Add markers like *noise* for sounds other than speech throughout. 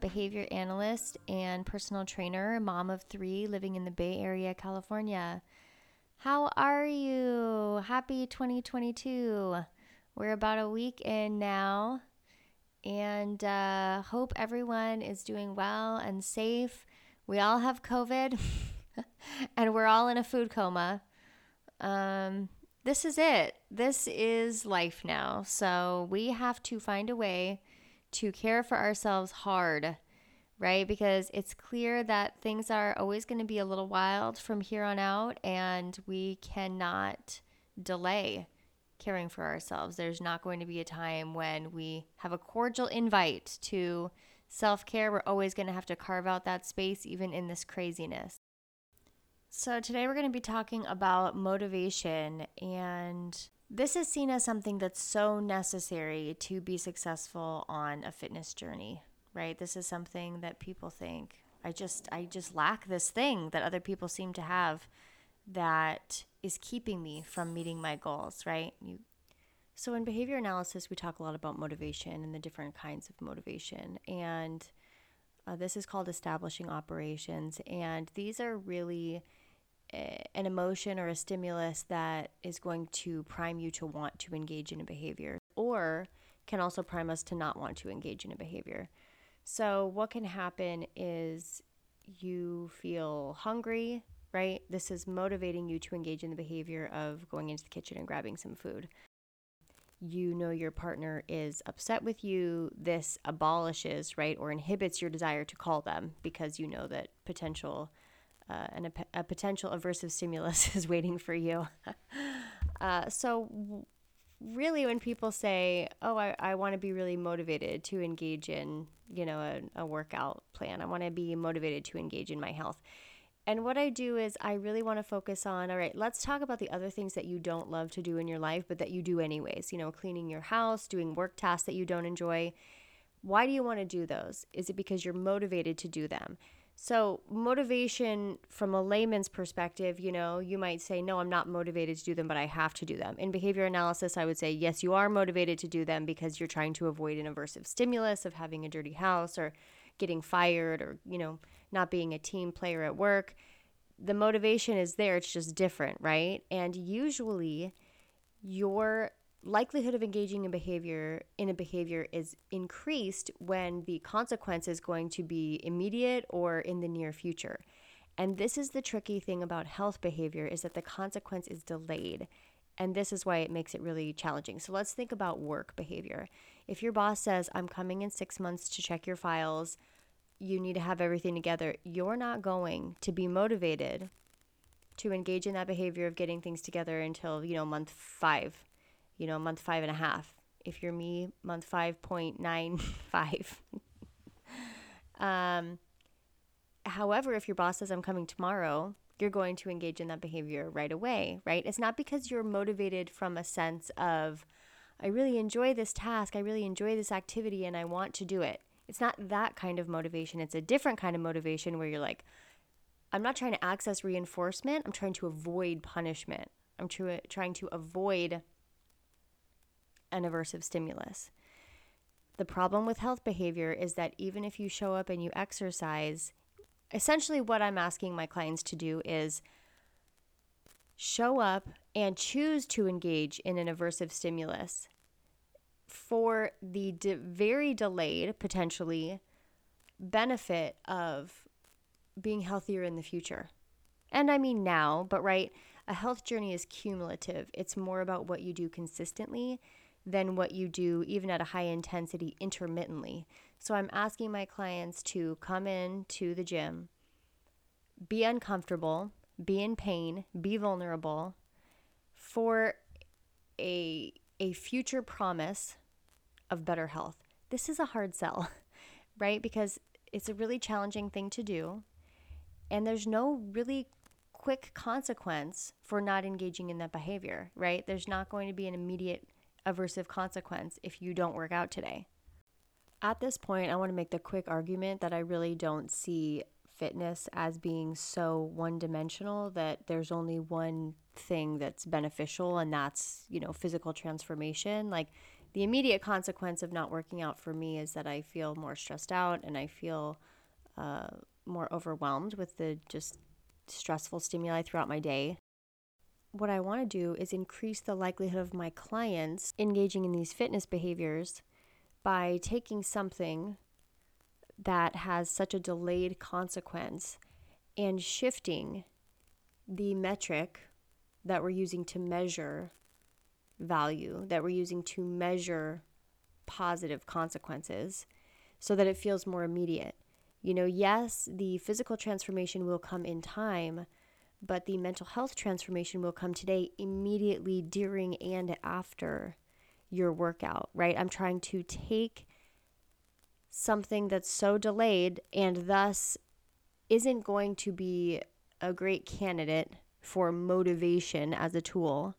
behavior analyst, and personal trainer, mom of three living in the Bay Area, California. How are you? Happy 2022. We're about a week in now, and uh, hope everyone is doing well and safe. We all have COVID, *laughs* and we're all in a food coma. Um, this is it. This is life now. So we have to find a way to care for ourselves hard, right? Because it's clear that things are always going to be a little wild from here on out, and we cannot delay caring for ourselves. There's not going to be a time when we have a cordial invite to self care. We're always going to have to carve out that space, even in this craziness. So, today we're going to be talking about motivation, and this is seen as something that's so necessary to be successful on a fitness journey, right? This is something that people think I just I just lack this thing that other people seem to have that is keeping me from meeting my goals, right? You so in behavior analysis, we talk a lot about motivation and the different kinds of motivation, and uh, this is called establishing operations, and these are really an emotion or a stimulus that is going to prime you to want to engage in a behavior or can also prime us to not want to engage in a behavior. So, what can happen is you feel hungry, right? This is motivating you to engage in the behavior of going into the kitchen and grabbing some food. You know your partner is upset with you. This abolishes, right, or inhibits your desire to call them because you know that potential uh, and a, a, potential aversive stimulus *laughs* is waiting for you. *laughs* uh, so, really, when people say, "Oh, I, I want to be really motivated to engage in, you know, a, a workout plan. I want to be motivated to engage in my health." And what I do is I really want to focus on, all right, let's talk about the other things that you don't love to do in your life, but that you do anyways. You know, cleaning your house, doing work tasks that you don't enjoy. Why do you want to do those? Is it because you're motivated to do them? So, motivation from a layman's perspective, you know, you might say, No, I'm not motivated to do them, but I have to do them. In behavior analysis, I would say, Yes, you are motivated to do them because you're trying to avoid an aversive stimulus of having a dirty house or getting fired or, you know, not being a team player at work. The motivation is there, it's just different, right? And usually, your likelihood of engaging in behavior in a behavior is increased when the consequence is going to be immediate or in the near future. And this is the tricky thing about health behavior is that the consequence is delayed. And this is why it makes it really challenging. So let's think about work behavior. If your boss says, I'm coming in six months to check your files, you need to have everything together, you're not going to be motivated to engage in that behavior of getting things together until, you know, month five you know, month five and a half. If you're me, month 5.95. *laughs* um, however, if your boss says, I'm coming tomorrow, you're going to engage in that behavior right away, right? It's not because you're motivated from a sense of, I really enjoy this task, I really enjoy this activity, and I want to do it. It's not that kind of motivation. It's a different kind of motivation where you're like, I'm not trying to access reinforcement, I'm trying to avoid punishment. I'm tr- trying to avoid an aversive stimulus. The problem with health behavior is that even if you show up and you exercise, essentially what I'm asking my clients to do is show up and choose to engage in an aversive stimulus for the de- very delayed, potentially, benefit of being healthier in the future. And I mean now, but right, a health journey is cumulative. It's more about what you do consistently than what you do even at a high intensity intermittently. So I'm asking my clients to come in to the gym, be uncomfortable, be in pain, be vulnerable for a a future promise of better health. This is a hard sell, *laughs* right? Because it's a really challenging thing to do. And there's no really quick consequence for not engaging in that behavior, right? There's not going to be an immediate aversive consequence if you don't work out today. At this point, I want to make the quick argument that I really don't see fitness as being so one dimensional that there's only one thing that's beneficial and that's, you know, physical transformation. Like The immediate consequence of not working out for me is that I feel more stressed out and I feel uh, more overwhelmed with the just stressful stimuli throughout my day. What I want to do is increase the likelihood of my clients engaging in these fitness behaviors by taking something that has such a delayed consequence and shifting the metric that we're using to measure value, that we're using to measure positive consequences, so that it feels more immediate. You know, yes, the physical transformation will come in time, but the mental health transformation will come today immediately during and after your workout, right? I'm trying to take something that's so delayed and thus isn't going to be a great candidate for motivation as a tool.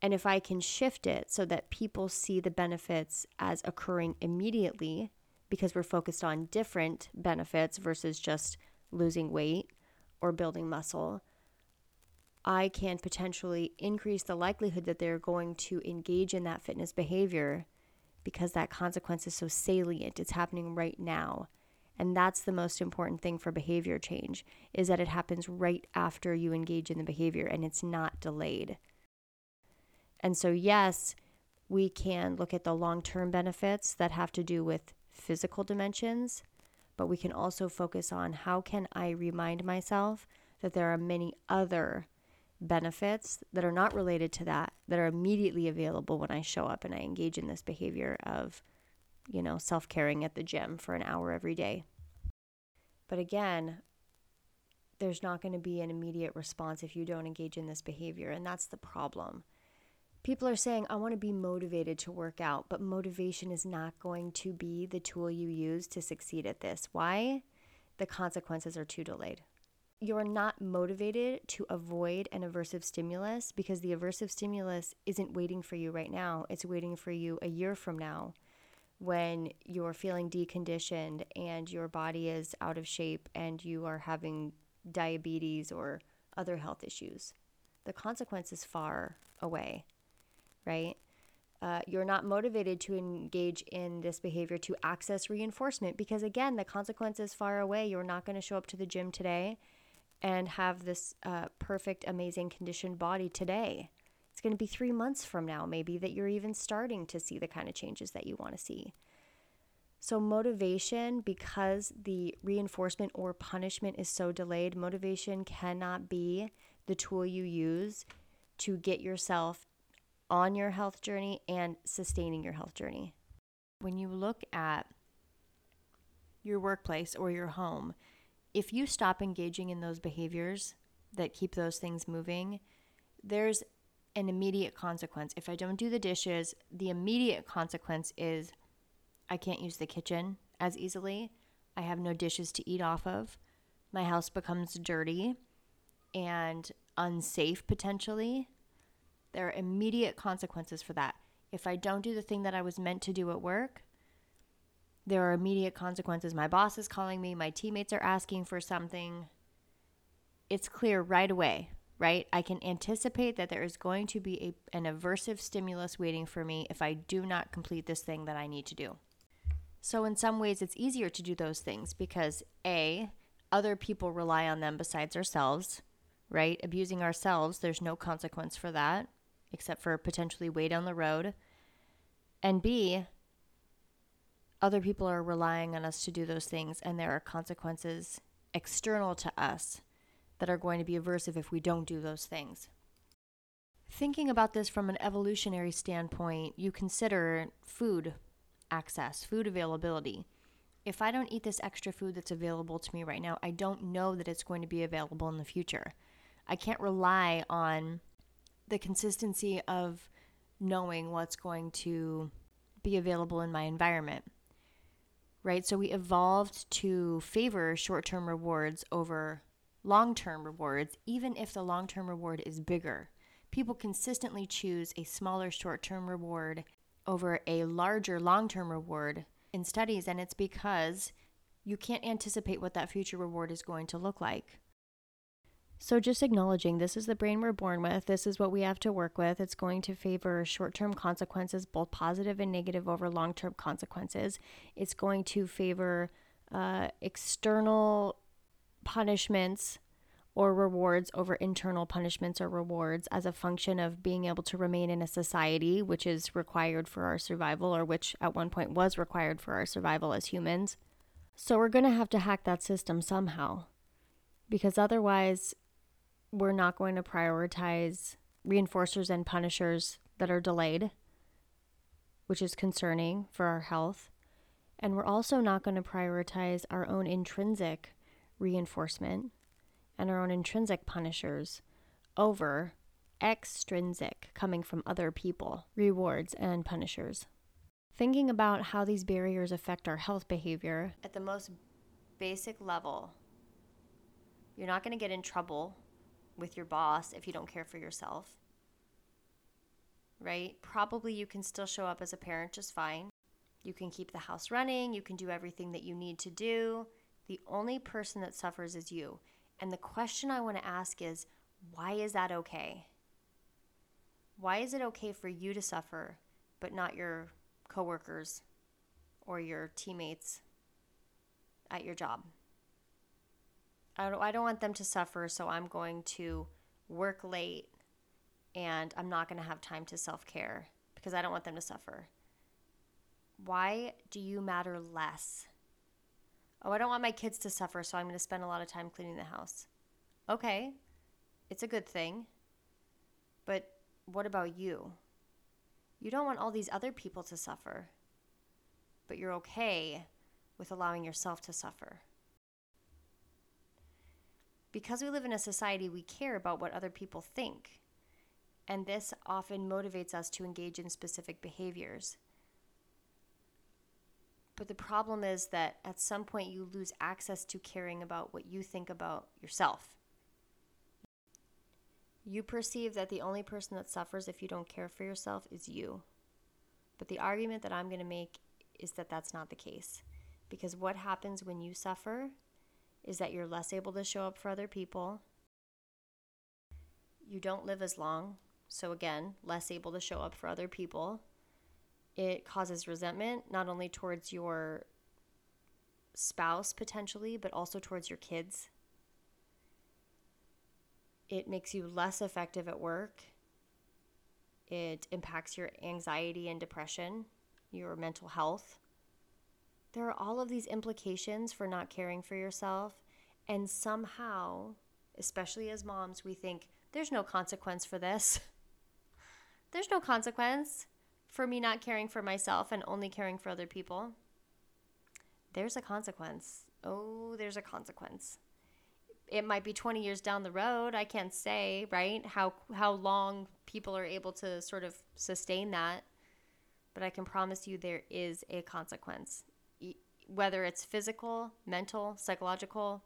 And if I can shift it so that people see the benefits as occurring immediately, because we're focused on different benefits versus just losing weight or building muscle, I can potentially increase the likelihood that they're going to engage in that fitness behavior because that consequence is so salient. It's happening right now. And that's the most important thing for behavior change is that it happens right after you engage in the behavior and it's not delayed. And so yes, we can look at the long-term benefits that have to do with physical dimensions, but we can also focus on how can I remind myself that there are many other benefits that are not related to that that are immediately available when I show up and I engage in this behavior of, you know, self caring at the gym for an hour every day. But again, there's not going to be an immediate response if you don't engage in this behavior. And that's the problem. People are saying, I want to be motivated to work out, but motivation is not going to be the tool you use to succeed at this. Why? The consequences are too delayed you're not motivated to avoid an aversive stimulus because the aversive stimulus isn't waiting for you right now. It's waiting for you a year from now when you're feeling deconditioned and your body is out of shape and you are having diabetes or other health issues. The consequence is far away, right? Uh, you're not motivated to engage in this behavior to access reinforcement because, again, the consequence is far away. You're not going to show up to the gym today and have this uh, perfect, amazing conditioned body today. It's going to be three months from now, maybe, that you're even starting to see the kind of changes that you want to see. So, motivation, because the reinforcement or punishment is so delayed, motivation cannot be the tool you use to get yourself on your health journey and sustaining your health journey. When you look at your workplace or your home, if you stop engaging in those behaviors that keep those things moving, there's an immediate consequence. If I don't do the dishes, the immediate consequence is I can't use the kitchen as easily. I have no dishes to eat off of. My house becomes dirty and unsafe potentially. There are immediate consequences for that. If I don't do the thing that I was meant to do at work, there are immediate consequences. My boss is calling me, my teammates are asking for something. It's clear right away, right? I can anticipate that there is going to be a, an aversive stimulus waiting for me if I do not complete this thing that I need to do. So, in some ways, it's easier to do those things because A, other people rely on them besides ourselves, right? Abusing ourselves, there's no consequence for that except for potentially way down the road. And B, other people are relying on us to do those things, and there are consequences external to us that are going to be aversive if we don't do those things. Thinking about this from an evolutionary standpoint, you consider food access, food availability. If I don't eat this extra food that's available to me right now, I don't know that it's going to be available in the future. I can't rely on the consistency of knowing what's going to be available in my environment right? So we evolved to favor short term rewards over long term rewards, even if the long term reward is bigger. People consistently choose a smaller short term reward over a larger long term reward in studies, and it's because you can't anticipate what that future reward is going to look like. So, just acknowledging this is the brain we're born with, this is what we have to work with. It's going to favor short term consequences, both positive and negative, over long term consequences. It's going to favor uh, external punishments or rewards over internal punishments or rewards as a function of being able to remain in a society which is required for our survival, or which at one point was required for our survival as humans. So, we're going to have to hack that system somehow because otherwise, we're not going to prioritize reinforcers and punishers that are delayed, which is concerning for our health. And we're also not going to prioritize our own intrinsic reinforcement and our own intrinsic punishers over extrinsic coming from other people rewards and punishers. Thinking about how these barriers affect our health behavior at the most basic level, you're not going to get in trouble with your boss if you don't care for yourself. Right? Probably you can still show up as a parent just fine. You can keep the house running, you can do everything that you need to do. The only person that suffers is you. And the question I want to ask is why is that okay? Why is it okay for you to suffer, but not your coworkers or your teammates at your job? I don't, I don't want them to suffer, so I'm going to work late and I'm not going to have time to self care because I don't want them to suffer. Why do you matter less? Oh, I don't want my kids to suffer, so I'm going to spend a lot of time cleaning the house. Okay, it's a good thing. But what about you? You don't want all these other people to suffer, but you're okay with allowing yourself to suffer because we live in a society, we care about what other people think. And this often motivates us to engage in specific behaviors. But the problem is that at some point you lose access to caring about what you think about yourself. You perceive that the only person that suffers if you don't care for yourself is you. But the argument that I'm going to make is that that's not the case. Because what happens when you suffer is that you're less able to show up for other people. You don't live as long, so again, less able to show up for other people. It causes resentment, not only towards your spouse potentially, but also towards your kids. It makes you less effective at work. It impacts your anxiety and depression, your mental health there are all of these implications for not caring for yourself. And somehow, especially as moms, we think there's no consequence for this. *laughs* there's no consequence for me not caring for myself and only caring for other people. There's a consequence. Oh, there's a consequence. It might be 20 years down the road. I can't say, right? How how long people are able to sort of sustain that. But I can promise you there is a consequence whether it's physical, mental, psychological,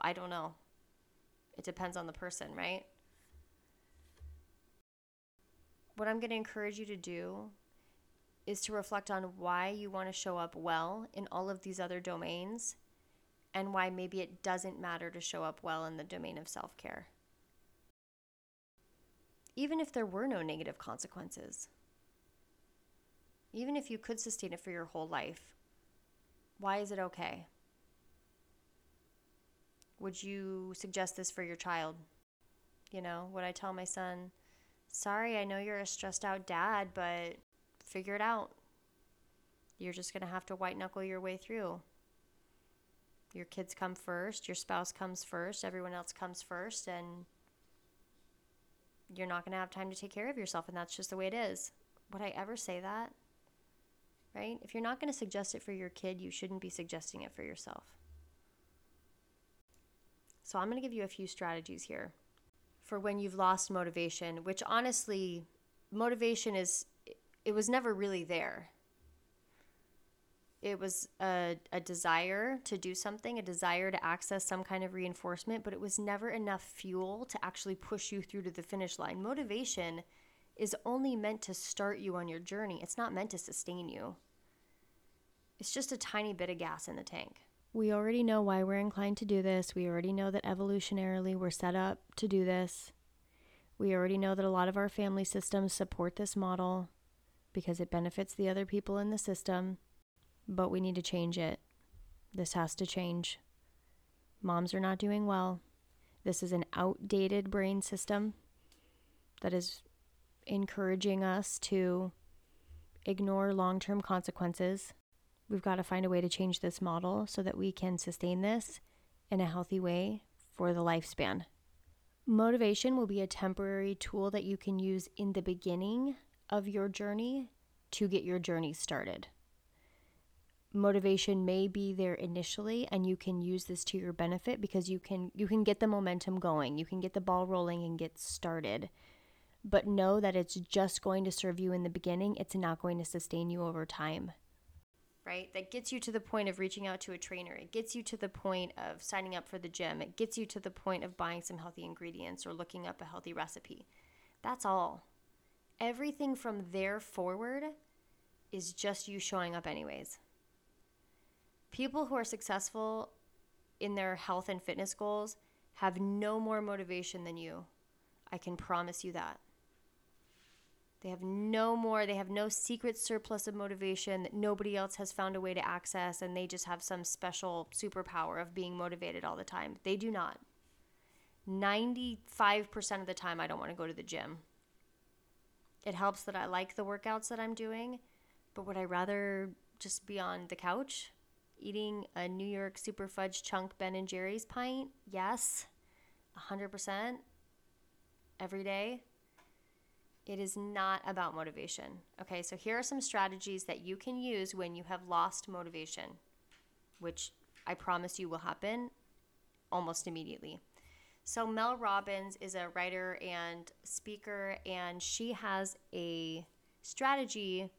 I don't know. It depends on the person, right? What I'm going to encourage you to do is to reflect on why you want to show up well in all of these other domains and why maybe it doesn't matter to show up well in the domain of self care. Even if there were no negative consequences, even if you could sustain it for your whole life, why is it okay? Would you suggest this for your child? You know, would I tell my son, sorry, I know you're a stressed out dad, but figure it out. You're just going to have to white knuckle your way through. Your kids come first, your spouse comes first, everyone else comes first, and you're not going to have time to take care of yourself, and that's just the way it is. Would I ever say that? Right? If you're not going to suggest it for your kid, you shouldn't be suggesting it for yourself. So, I'm going to give you a few strategies here for when you've lost motivation, which honestly, motivation is, it was never really there. It was a, a desire to do something, a desire to access some kind of reinforcement, but it was never enough fuel to actually push you through to the finish line. Motivation is only meant to start you on your journey, it's not meant to sustain you. It's just a tiny bit of gas in the tank. We already know why we're inclined to do this. We already know that evolutionarily we're set up to do this. We already know that a lot of our family systems support this model because it benefits the other people in the system, but we need to change it. This has to change. Moms are not doing well. This is an outdated brain system that is encouraging us to ignore long term consequences We've got to find a way to change this model so that we can sustain this in a healthy way for the lifespan. Motivation will be a temporary tool that you can use in the beginning of your journey to get your journey started. Motivation may be there initially and you can use this to your benefit because you can you can get the momentum going. You can get the ball rolling and get started. But know that it's just going to serve you in the beginning. It's not going to sustain you over time right? That gets you to the point of reaching out to a trainer. It gets you to the point of signing up for the gym. It gets you to the point of buying some healthy ingredients or looking up a healthy recipe. That's all. Everything from there forward is just you showing up, anyways. People who are successful in their health and fitness goals have no more motivation than you. I can promise you that. They have no more, they have no secret surplus of motivation that nobody else has found a way to access, and they just have some special superpower of being motivated all the time. They do not. 95% of the time, I don't want to go to the gym. It helps that I like the workouts that I'm doing, but would I rather just be on the couch eating a New York Super Fudge Chunk Ben and Jerry's pint? Yes, 100% every day. It is not about motivation. Okay, so here are some strategies that you can use when you have lost motivation, which I promise you will happen almost immediately. So, Mel Robbins is a writer and speaker, and she has a strategy.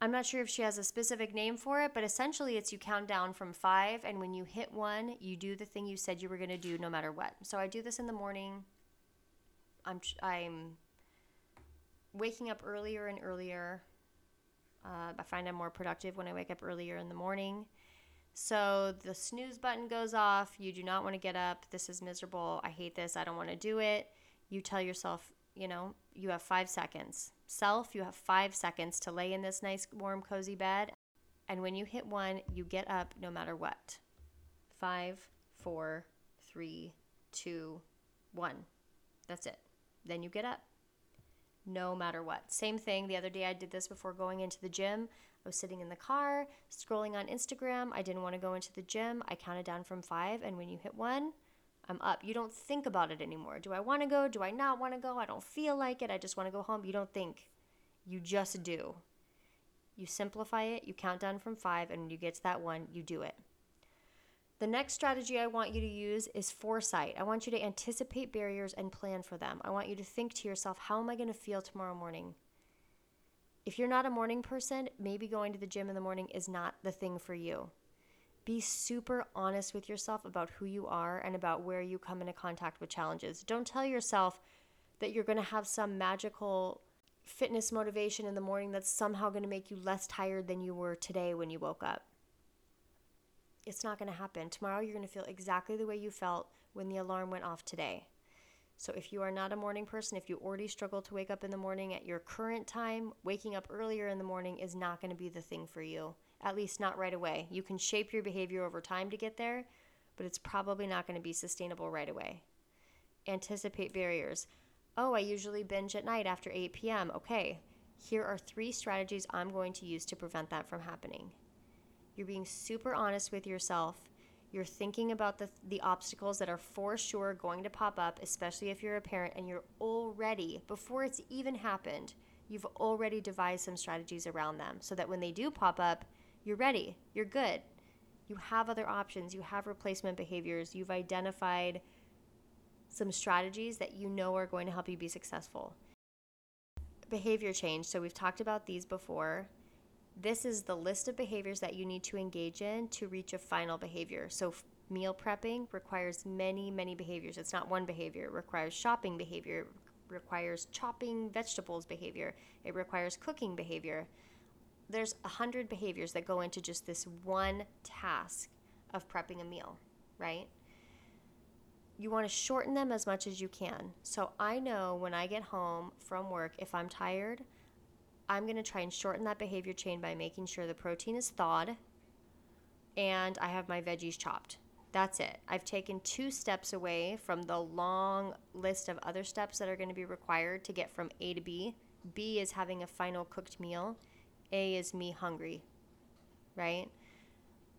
I'm not sure if she has a specific name for it, but essentially it's you count down from five, and when you hit one, you do the thing you said you were going to do no matter what. So, I do this in the morning I'm I'm waking up earlier and earlier. Uh, I find I'm more productive when I wake up earlier in the morning. So the snooze button goes off. You do not want to get up. This is miserable. I hate this. I don't want to do it. You tell yourself, you know, you have five seconds. Self, you have five seconds to lay in this nice, warm, cozy bed. And when you hit one, you get up no matter what. Five, four, three, two, one. That's it. Then you get up no matter what. Same thing. The other day I did this before going into the gym. I was sitting in the car, scrolling on Instagram. I didn't want to go into the gym. I counted down from five, and when you hit one, I'm up. You don't think about it anymore. Do I want to go? Do I not want to go? I don't feel like it. I just want to go home. You don't think. You just do. You simplify it, you count down from five, and when you get to that one, you do it. The next strategy I want you to use is foresight. I want you to anticipate barriers and plan for them. I want you to think to yourself, how am I going to feel tomorrow morning? If you're not a morning person, maybe going to the gym in the morning is not the thing for you. Be super honest with yourself about who you are and about where you come into contact with challenges. Don't tell yourself that you're going to have some magical fitness motivation in the morning that's somehow going to make you less tired than you were today when you woke up. It's not going to happen. Tomorrow, you're going to feel exactly the way you felt when the alarm went off today. So, if you are not a morning person, if you already struggle to wake up in the morning at your current time, waking up earlier in the morning is not going to be the thing for you, at least not right away. You can shape your behavior over time to get there, but it's probably not going to be sustainable right away. Anticipate barriers. Oh, I usually binge at night after 8 p.m. Okay, here are three strategies I'm going to use to prevent that from happening. You're being super honest with yourself. You're thinking about the, the obstacles that are for sure going to pop up, especially if you're a parent and you're already, before it's even happened, you've already devised some strategies around them so that when they do pop up, you're ready, you're good. You have other options, you have replacement behaviors, you've identified some strategies that you know are going to help you be successful. Behavior chains. So, we've talked about these before. This is the list of behaviors that you need to engage in to reach a final behavior. So, meal prepping requires many, many behaviors. It's not one behavior, it requires shopping behavior, it requires chopping vegetables behavior, it requires cooking behavior. there's a hundred behaviors that go into just this one task of prepping a meal, right? You want to shorten them as much as you can. So I know when I get home from work, if I'm tired, I'm going to try and shorten that behavior chain by making sure the protein is thawed and I have my veggies chopped. That's it. I've taken two steps away from the long list of other steps that are going to be required to get from A to B. B is having a final cooked meal, A is me hungry, right?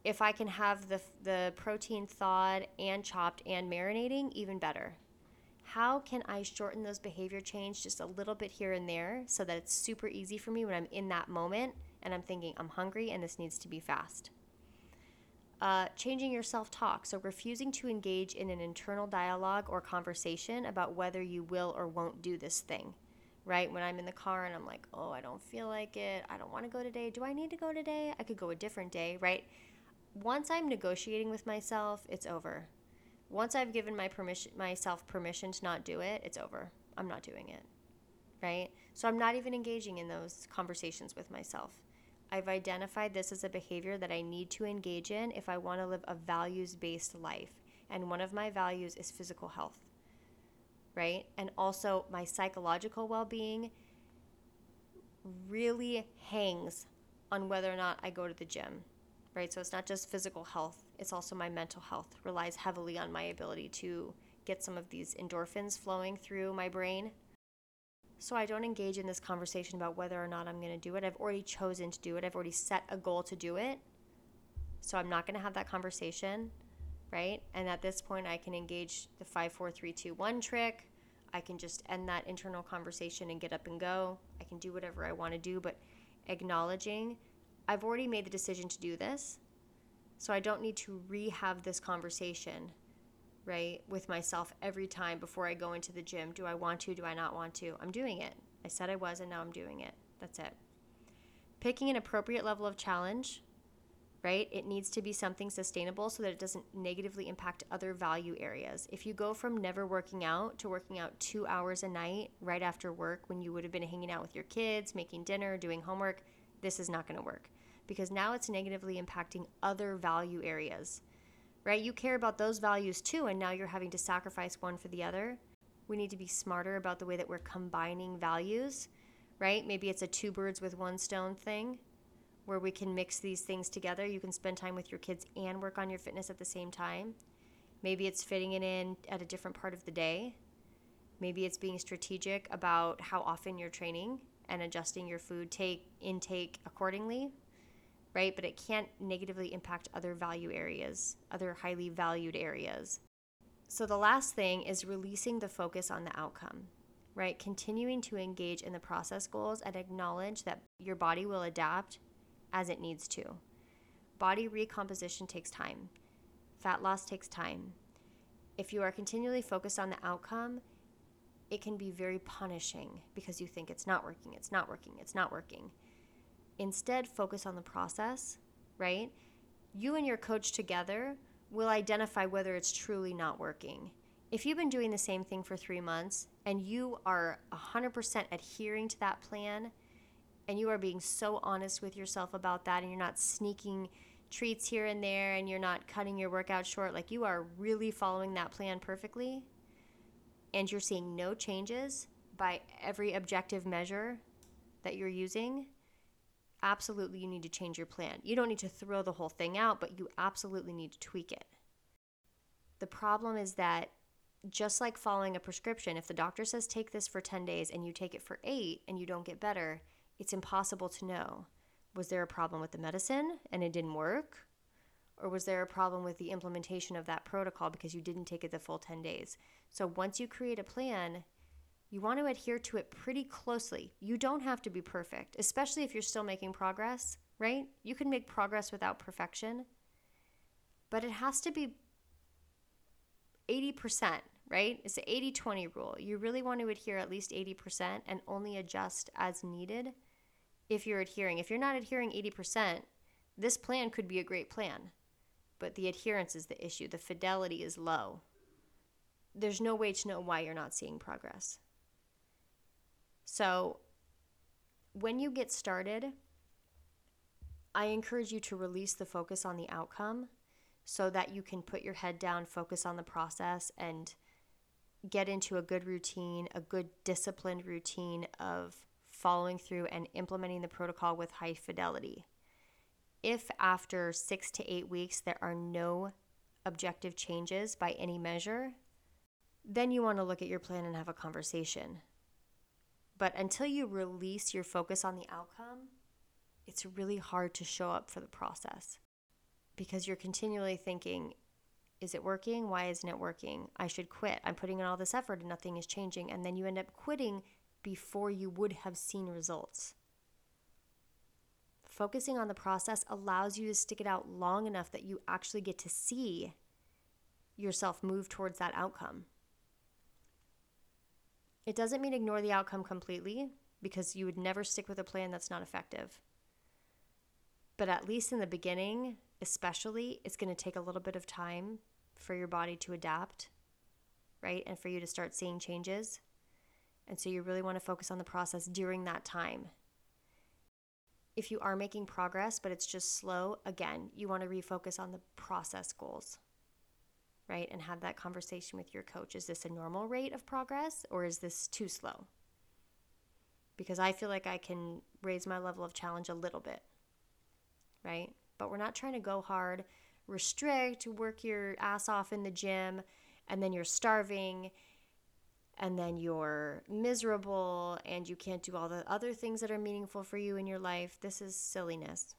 If I can have the, the protein thawed and chopped and marinating, even better. How can I shorten those behavior chains just a little bit here and there so that it's super easy for me when I'm in that moment and I'm thinking, I'm hungry and this needs to be fast? Uh, changing your self talk. So, refusing to engage in an internal dialogue or conversation about whether you will or won't do this thing, right? When I'm in the car and I'm like, oh, I don't feel like it. I don't want to go today. Do I need to go today? I could go a different day, right? Once I'm negotiating with myself, it's over. Once I've given my permission, myself permission to not do it, it's over. I'm not doing it, right? So, I'm not even engaging in those conversations with myself. I've identified this as a behavior that I need to engage in if I want to live a values based life. And one of my values is physical health, right? And also, my psychological well being really hangs on whether or not I go to the gym, right? So it's not just physical health, it's also my mental health, relies heavily on my ability to get some of these endorphins flowing through my brain so I don't engage in this conversation about whether or not I'm going to do it. I've already chosen to do it. I've already set a goal to do it. So I'm not going to have that conversation, right? And at this point, I can engage the five, four, three, two, one trick. I can just end that internal conversation and get up and go. I can do whatever I want to do, but acknowledging I've already made the decision to do this. So I don't need to rehab this conversation right, with myself every time before I go into the gym. Do I want to? Do I not want to? I'm doing it. I said I was, and now I'm doing it. That's it. Picking an appropriate level of challenge, right? It needs to be something sustainable so that it doesn't negatively impact other value areas. If you go from never working out to working out two hours a night right after work when you would have been hanging out with your kids, making dinner, doing homework, this is not going to work because now it's negatively impacting other value areas right? You care about those values too, and now you're having to sacrifice one for the other. We need to be smarter about the way that we're combining values, right? Maybe it's a two birds with one stone thing where we can mix these things together. You can spend time with your kids and work on your fitness at the same time. Maybe it's fitting it in at a different part of the day. Maybe it's being strategic about how often you're training and adjusting your food take intake accordingly right? But it can't negatively impact other value areas, other highly valued areas. So the last thing is releasing the focus on the outcome, right? Continuing to engage in the process goals and acknowledge that your body will adapt as it needs to. Body recomposition takes time, fat loss takes time. If you are continually focused on the outcome, it can be very punishing because you think it's not working, it's not working, it's not working. Instead, focus on the process, right? You and your coach together will identify whether it's truly not working. If you've been doing the same thing for three months and you are 100% adhering to that plan and you are being so honest with yourself about that and you're not sneaking treats here and there and you're not cutting your workout short, like you are really following that plan perfectly and you're seeing no changes by every objective measure that you're using, absolutely you need to change your plan. You don't need to throw the whole thing out, but you absolutely need to tweak it. The problem is that just like following a prescription, if the doctor says take this for 10 days and you take it for eight and you don't get better, it's impossible to know. Was there a problem with the medicine and it didn't work? Or was there a problem with the implementation of that protocol because you didn't take it the full 10 days? So once you create a plan, you want to adhere to it pretty closely. You don't have to be perfect, especially if you're still making progress, right? You can make progress without perfection, but it has to be 80%, right? It's the 80 20 rule. You really want to adhere at least 80% and only adjust as needed if you're adhering. If you're not adhering 80%, this plan could be a great plan, but the adherence is the issue. The fidelity is low. There's no way to know why you're not seeing progress. So, when you get started, I encourage you to release the focus on the outcome so that you can put your head down, focus on the process, and get into a good routine, a good disciplined routine of following through and implementing the protocol with high fidelity. If after six to eight weeks there are no objective changes by any measure, then you want to look at your plan and have a conversation. But until you release your focus on the outcome, it's really hard to show up for the process because you're continually thinking, is it working? Why isn't it working? I should quit. I'm putting in all this effort and nothing is changing. And then you end up quitting before you would have seen results. Focusing on the process allows you to stick it out long enough that you actually get to see yourself move towards that outcome. It doesn't mean ignore the outcome completely because you would never stick with a plan that's not effective. But at least in the beginning, especially, it's going to take a little bit of time for your body to adapt, right? And for you to start seeing changes. And so you really want to focus on the process during that time. If you are making progress, but it's just slow, again, you want to refocus on the process goals, right? And have that conversation with your coach. Is this a normal rate of progress or is this too slow? Because I feel like I can raise my level of challenge a little bit right? But we're not trying to go hard, restrict, work your ass off in the gym, and then you're starving, and then you're miserable, and you can't do all the other things that are meaningful for you in your life. This is silliness.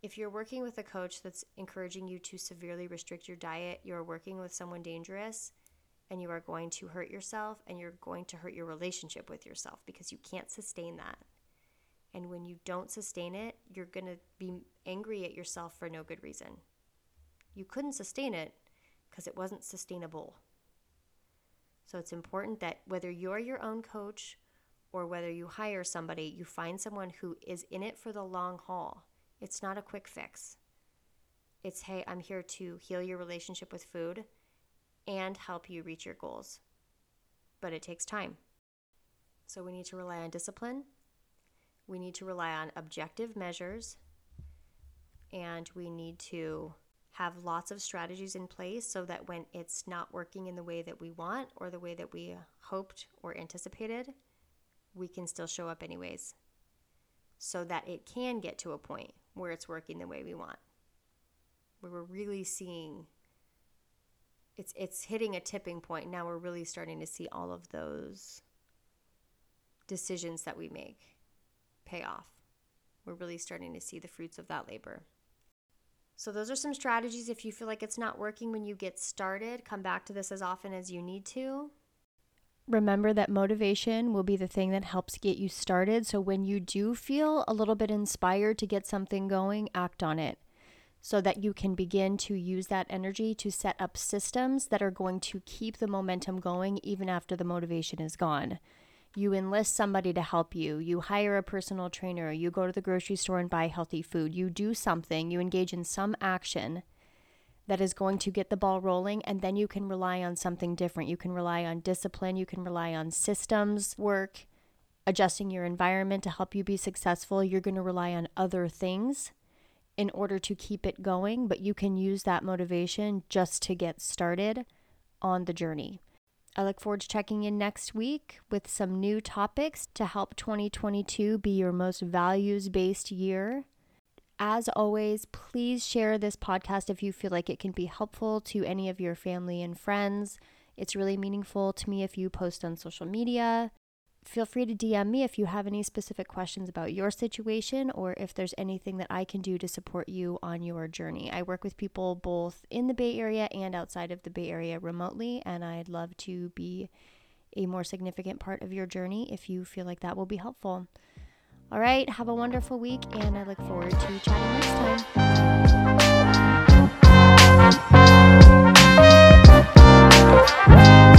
If you're working with a coach that's encouraging you to severely restrict your diet, you're working with someone dangerous and you are going to hurt yourself and you're going to hurt your relationship with yourself because you can't sustain that. And when you don't sustain it, you're going to be angry at yourself for no good reason. You couldn't sustain it because it wasn't sustainable. So it's important that whether you're your own coach or whether you hire somebody, you find someone who is in it for the long haul. It's not a quick fix. It's, hey, I'm here to heal your relationship with food and help you reach your goals. But it takes time. So we need to rely on discipline we need to rely on objective measures and we need to have lots of strategies in place so that when it's not working in the way that we want or the way that we hoped or anticipated, we can still show up anyways so that it can get to a point where it's working the way we want. Where we're really seeing it's it's hitting a tipping point. Now we're really starting to see all of those decisions that we make pay off. We're really starting to see the fruits of that labor. So, those are some strategies if you feel like it's not working when you get started. Come back to this as often as you need to. Remember that motivation will be the thing that helps get you started. So, when you do feel a little bit inspired to get something going, act on it so that you can begin to use that energy to set up systems that are going to keep the momentum going even after the motivation is gone. You enlist somebody to help you, you hire a personal trainer, you go to the grocery store and buy healthy food, you do something, you engage in some action that is going to get the ball rolling, and then you can rely on something different. You can rely on discipline, you can rely on systems work, adjusting your environment to help you be successful. You're going to rely on other things in order to keep it going, but you can use that motivation just to get started on the journey. I look forward to checking in next week with some new topics to help 2022 be your most values based year. As always, please share this podcast if you feel like it can be helpful to any of your family and friends. It's really meaningful to me if you post on social media feel free to DM me if you have any specific questions about your situation or if there's anything that I can do to support you on your journey. I work with people both in the Bay Area and outside of the Bay Area remotely, and I'd love to be a more significant part of your journey if you feel like that will be helpful. All right, have a wonderful week, and I look forward to chatting next time.